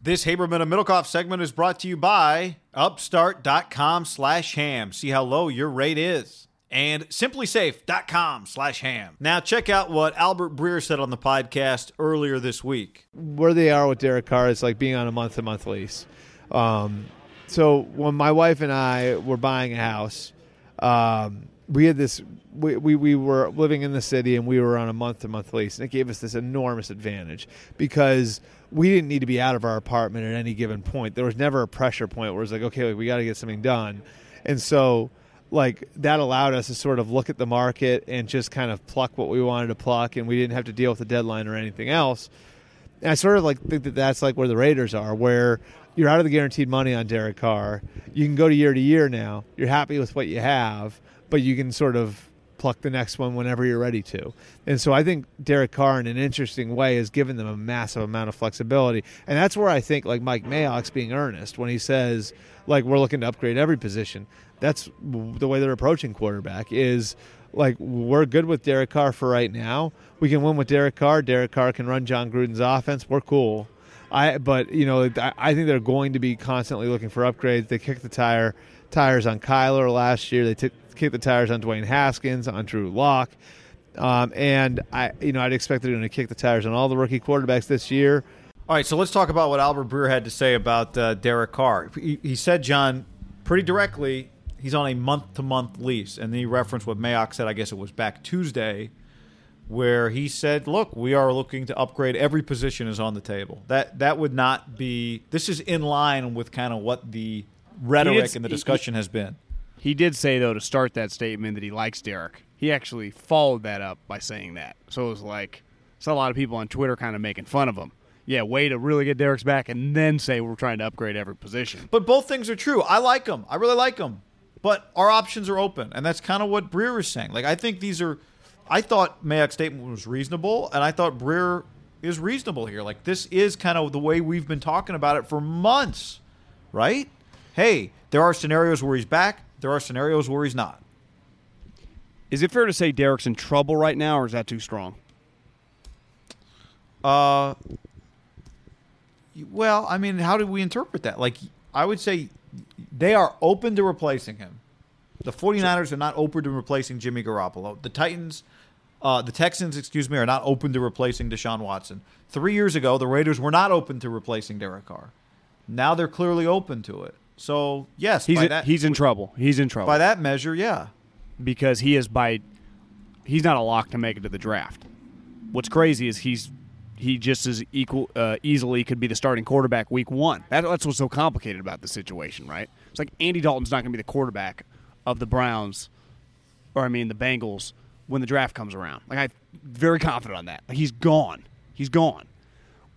This Haberman and Middlekauff segment is brought to you by upstart.com slash ham. See how low your rate is. And simplisafe.com slash ham. Now check out what Albert Breer said on the podcast earlier this week. Where they are with Derek Carr is like being on a month to month lease. Um, so when my wife and I were buying a house, um, we had this we, we, we were living in the city and we were on a month to month lease and it gave us this enormous advantage because we didn't need to be out of our apartment at any given point. There was never a pressure point where it was like okay we got to get something done. And so like that allowed us to sort of look at the market and just kind of pluck what we wanted to pluck and we didn't have to deal with the deadline or anything else. And i sort of like think that that's like where the raiders are where you're out of the guaranteed money on derek carr. You can go to year to year now. You're happy with what you have but you can sort of pluck the next one whenever you're ready to. And so I think Derek Carr, in an interesting way, has given them a massive amount of flexibility. And that's where I think, like Mike Mayock's being earnest when he says, like, we're looking to upgrade every position. That's the way they're approaching quarterback is like we're good with Derek Carr for right now. We can win with Derek Carr. Derek Carr can run Jon Gruden's offense. We're cool. I but you know I think they're going to be constantly looking for upgrades. They kicked the tire tires on Kyler last year. They took kick the tires on Dwayne Haskins, on Drew Lock, um, and I, you know, I'd expect they're going to kick the tires on all the rookie quarterbacks this year. All right, so let's talk about what Albert Breer had to say about uh, Derek Carr. He, he, said, John, pretty directly, he's on a month-to-month lease, and then he referenced what Mayock said. I guess it was back Tuesday, where he said, "Look, we are looking to upgrade. Every position is on the table. That that would not be. This is in line with kind of what the rhetoric and the discussion he, has been." He did say though to start that statement that he likes Derek. He actually followed that up by saying that. So it was like saw a lot of people on Twitter kind of making fun of him. Yeah, way to really get Derek's back and then say we're trying to upgrade every position. But both things are true. I like him. I really like him. But our options are open, and that's kind of what Breer is saying. Like I think these are. I thought Mayock's statement was reasonable, and I thought Breer is reasonable here. Like this is kind of the way we've been talking about it for months, right? Hey, there are scenarios where he's back. There are scenarios where he's not. Is it fair to say Derek's in trouble right now, or is that too strong? Uh, well, I mean, how do we interpret that? Like, I would say they are open to replacing him. The 49ers are not open to replacing Jimmy Garoppolo. The Titans, uh, the Texans, excuse me, are not open to replacing Deshaun Watson. Three years ago, the Raiders were not open to replacing Derek Carr. Now they're clearly open to it. So yes, he's a, that, he's in trouble. He's in trouble by that measure. Yeah, because he is by he's not a lock to make it to the draft. What's crazy is he's he just as equal uh, easily could be the starting quarterback week one. That, that's what's so complicated about the situation, right? It's like Andy Dalton's not going to be the quarterback of the Browns, or I mean the Bengals when the draft comes around. Like I'm very confident on that. Like he's gone. He's gone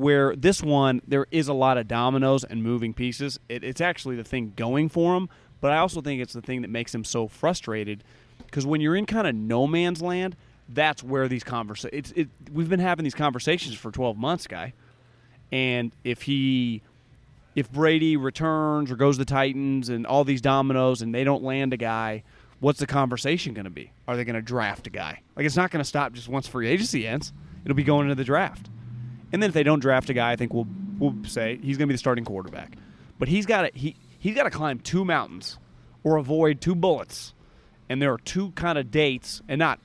where this one there is a lot of dominoes and moving pieces. It, it's actually the thing going for him, but I also think it's the thing that makes him so frustrated because when you're in kind of no man's land, that's where these conversations. It. We've been having these conversations for 12 months, guy. And if he, if Brady returns or goes to the Titans and all these dominoes and they don't land a guy, what's the conversation going to be? Are they going to draft a guy? Like it's not going to stop just once free agency ends. It'll be going into the draft. And then if they don't draft a guy, I think we'll we'll say he's going to be the starting quarterback. But he's got to he he's got to climb two mountains or avoid two bullets. And there are two kind of dates, and not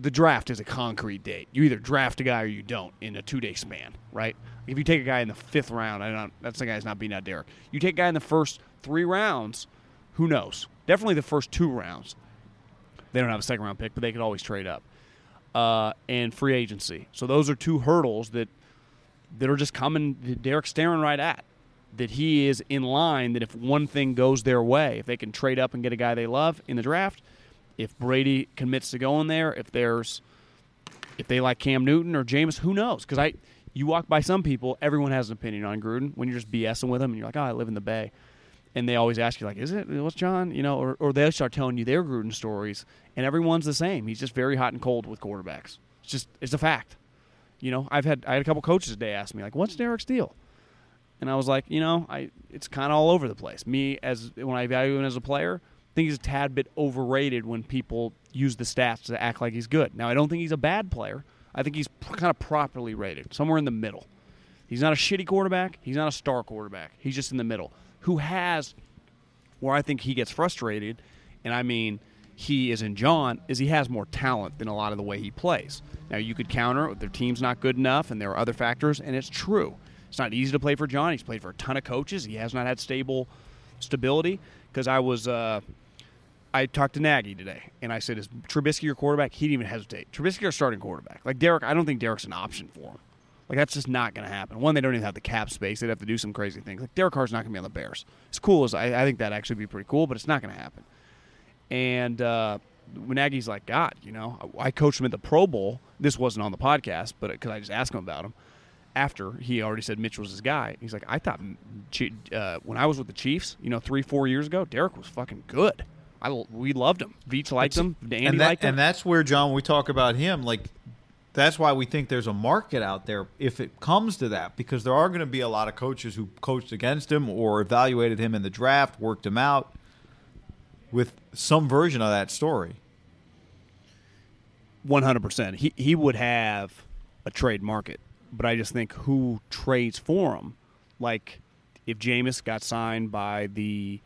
the draft is a concrete date. You either draft a guy or you don't in a two day span, right? If you take a guy in the fifth round, I don't. That's the guy's not beating out Derek. You take a guy in the first three rounds, who knows? Definitely the first two rounds. They don't have a second round pick, but they could always trade up. Uh, and free agency. So those are two hurdles that that are just coming. that Derek's staring right at. That he is in line. That if one thing goes their way, if they can trade up and get a guy they love in the draft, if Brady commits to going there, if there's if they like Cam Newton or Jameis, who knows? Because I you walk by some people, everyone has an opinion on Gruden when you're just BSing with them and you're like, oh, I live in the Bay. And they always ask you, like, is it? What's John? You know, or, or they start telling you their Gruden stories, and everyone's the same. He's just very hot and cold with quarterbacks. It's just, it's a fact. You know, I've had, I had a couple coaches today ask me, like, what's Derek's deal? And I was like, you know, I, it's kind of all over the place. Me, as when I evaluate him as a player, I think he's a tad bit overrated when people use the stats to act like he's good. Now, I don't think he's a bad player. I think he's kind of properly rated, somewhere in the middle. He's not a shitty quarterback. He's not a star quarterback. He's just in the middle. Who has where I think he gets frustrated, and I mean he is in John, is he has more talent than a lot of the way he plays. Now you could counter their team's not good enough, and there are other factors, and it's true. It's not easy to play for John. He's played for a ton of coaches. He has not had stable stability because I was. Uh, I talked to Nagy today, and I said, "Is Trubisky your quarterback?" He didn't even hesitate. Trubisky our starting quarterback. Like Derek, I don't think Derek's an option for him. Like that's just not going to happen. One, they don't even have the cap space; they'd have to do some crazy things. Like Derek Carr's not going to be on the Bears. As cool as I, I think that actually be pretty cool, but it's not going to happen. And uh, when Nagy's like, God, you know, I coached him at the Pro Bowl. This wasn't on the podcast, but because I just asked him about him after he already said Mitch was his guy. He's like, I thought uh, when I was with the Chiefs, you know, three four years ago, Derek was fucking good. I we loved him. Veach liked him. Andy and that, liked him. And that's where John, when we talk about him, like that's why we think there's a market out there if it comes to that, because there are going to be a lot of coaches who coached against him or evaluated him in the draft, worked him out with some version of that story. One hundred percent. He he would have a trade market, but I just think who trades for him, like if Jameis got signed by the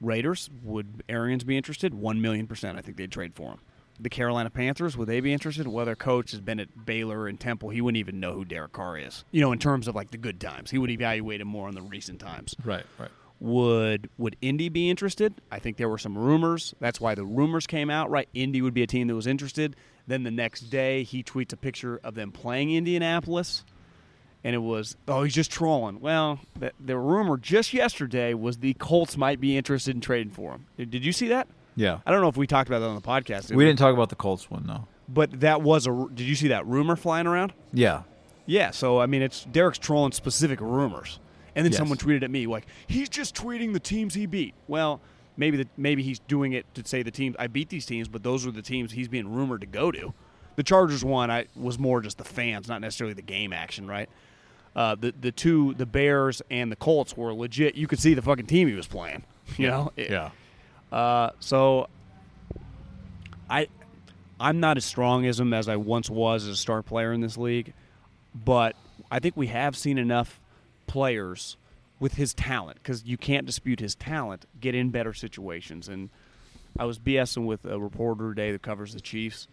Raiders, would Arians be interested? One million percent. I think they'd trade for him. The Carolina Panthers, would they be interested? Well, their coach has been at Baylor and Temple. He wouldn't even know who Derek Carr is. You know, in terms of like the good times, he would evaluate him more in the recent times. Right, right. Would would Indy be interested? I think there were some rumors. That's why the rumors came out. Right, Indy would be a team that was interested. Then the next day, he tweets a picture of them playing Indianapolis and it was, oh, he's just trolling. Well, the, the rumor just yesterday was the Colts might be interested in trading for him. Did, you see that? Yeah. I don't know if we talked about that on the podcast. Did we, we, didn't talk about the Colts one, though. But that was a. Did you see that rumor flying around? Yeah. Yeah. So I mean, it's Derek's trolling specific rumors, and then Yes. someone tweeted at me like, he's just tweeting the teams he beat. Well, maybe the, maybe he's doing it to say the teams I beat these teams, but those are the teams he's being rumored to go to. The Chargers one, I was more just the fans, not necessarily the game action, right? Uh, the the two, the Bears and the Colts were legit. You could see the fucking team he was playing. You know, It- Yeah. uh, so I I'm not as strong as him as I once was as a star player in this league, but I think we have seen enough players with his talent because you can't dispute his talent get in better situations. And I was BSing with a reporter today that covers the Chiefs,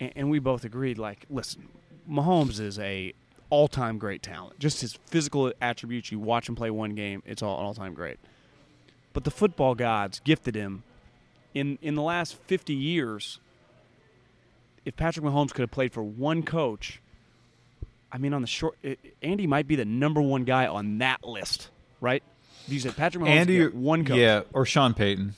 and, and we both agreed like, listen, Mahomes is a all-time great talent. Just his physical attributes. You watch him play one game, it's all all-time great. But the football gods gifted him in in the last 50 years. If Patrick Mahomes could have played for one coach, I mean, on the short, it, Andy might be the number one guy on that list, right? If you said Patrick Mahomes, Andy, one coach, Yeah, or Sean Payton.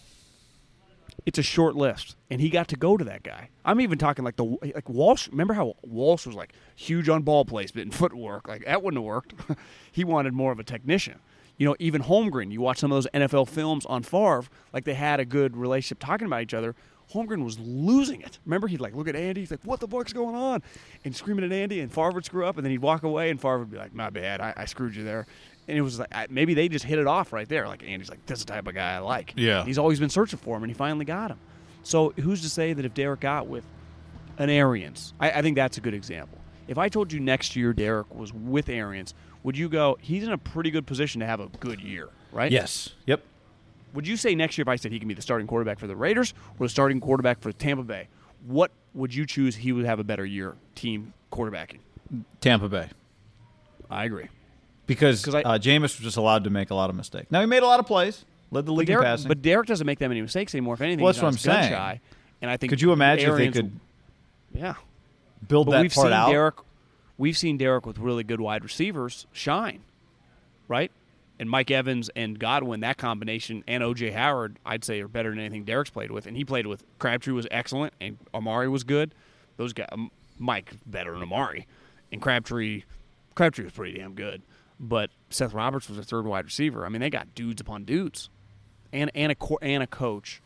it's a short list, and he got to go to that guy. I'm even talking like the like Walsh. Remember how Walsh was like huge on ball placement and footwork? Like that wouldn't have worked. he wanted more of a technician. You know, even Holmgren. You watch some of those NFL films on Favre, like they had a good relationship talking about each other. Holmgren was losing it. Remember, he'd like look at Andy. He's like, "What the fuck's going on?" and screaming at Andy. And Favre would screw up, and then he'd walk away, and Favre would be like, "My bad, I, I screwed you there." And it was like I, maybe they just hit it off right there. Like Andy's like, "This is the type of guy I like." Yeah. he's always been searching for him, and he finally got him. So who's to say that if Derek got with an Arians, I, I think that's a good example. If I told you next year Derek was with Arians, would you go? He's in a pretty good position to have a good year, right? Yes. Yep. Would you say next year if I said he can be the starting quarterback for the Raiders or the starting quarterback for Tampa Bay? What would you choose? He would have a better year team quarterbacking. Tampa Bay. I agree. Because I- uh, Jameis was just allowed to make a lot of mistakes. Now he made a lot of plays, led the league in passing. but Derek doesn't make that many mistakes anymore. If anything, Well, that's what I'm saying. Shy. And I think could you imagine Arians- if they could Yeah, build but that we've part seen out? Derek. We've seen Derek with really good wide receivers shine, right? And Mike Evans and Godwin, that combination, and OJ Howard, I'd say are better than anything Derek's played with. And he played with Crabtree was excellent, and Amari was good. Those guys, Mike better than Amari, and Crabtree, Crabtree was pretty damn good. But Seth Roberts was a third wide receiver. I mean, they got dudes upon dudes, and and a and a coach.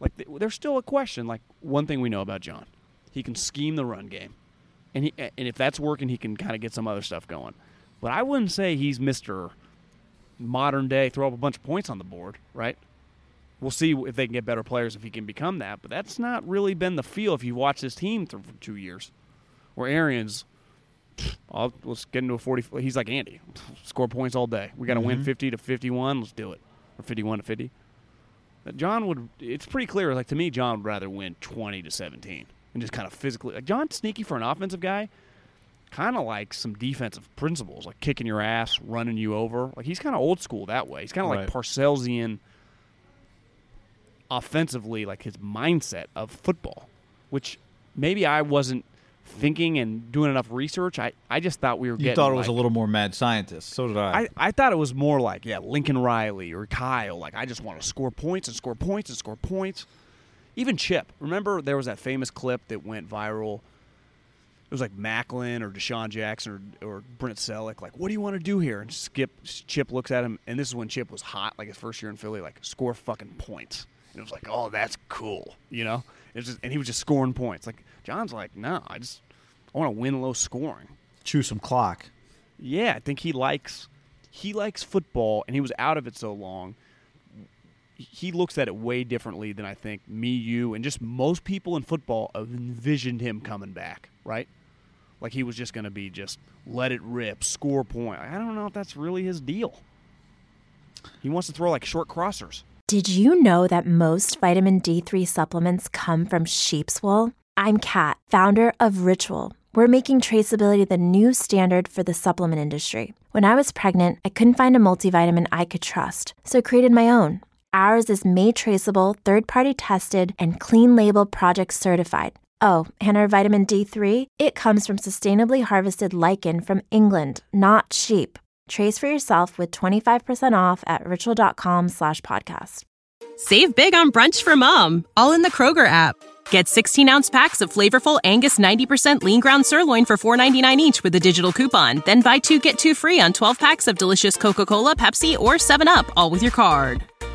Like there's still a question. Like one thing we know about John, he can scheme the run game, and he and if that's working, he can kind of get some other stuff going. But I wouldn't say he's Mister modern day throw up a bunch of points on the board, right? We'll see if they can get better players if he can become that. But that's not really been the feel if you watch this team for two years. Where Arians, I'll, let's get into a forty. He's like Andy, score points all day. We got to win mm-hmm. fifty to fifty-one. Let's do it, or fifty-one to fifty. But John would. It's pretty clear. Like to me, John would rather win twenty to seventeen and just kind of physically. Like John's sneaky for an offensive guy. Kind of like some defensive principles, like kicking your ass, running you over. Like he's kind of old school that way. He's kind of Right. like Parcellsian offensively, like his mindset of football, which maybe I wasn't thinking and doing enough research. I, I just thought we were you thought it was a little more mad scientist. So did I. I, I thought it was more like, yeah, Lincoln Riley or Kyle. Like, I just want to score points and score points and score points. Even Chip. Remember there was that famous clip that went viral? It was like Maclin or DeSean Jackson or, or Brent Celek. Like, what do you want to do here? And Skip Chip looks at him, and this is when Chip was hot, like his first year in Philly, like, score fucking points. And it was like, oh, that's cool, you know? Just, and he was just scoring points. Like, John's like, no, I just I want to win low scoring. Chew some clock. Yeah, I think he likes he likes football, and he was out of it so long. He looks at it way differently than I think me, you, and just most people in football envisioned him coming back. Right? Like he was just going to be just let it rip, score point. I don't know if that's really his deal. He wants to throw like short crossers. Did you know that most vitamin D3 supplements come from sheep's wool? I'm Kat, founder of Ritual. We're making traceability the new standard for the supplement industry. When I was pregnant, I couldn't find a multivitamin I could trust, so I created my own. Ours is made traceable, third party tested, and clean label project certified. Oh, and our vitamin D3? It comes from sustainably harvested lichen from England, not sheep. Trace for yourself with 25% off at ritual.com slash podcast. Save big on brunch for mom, all in the Kroger app. Get 16 ounce packs of flavorful Angus 90% lean ground sirloin for $4.99 each with a digital coupon. Then buy two get two free on 12 packs of delicious Coca Cola, Pepsi, or 7UP, all with your card.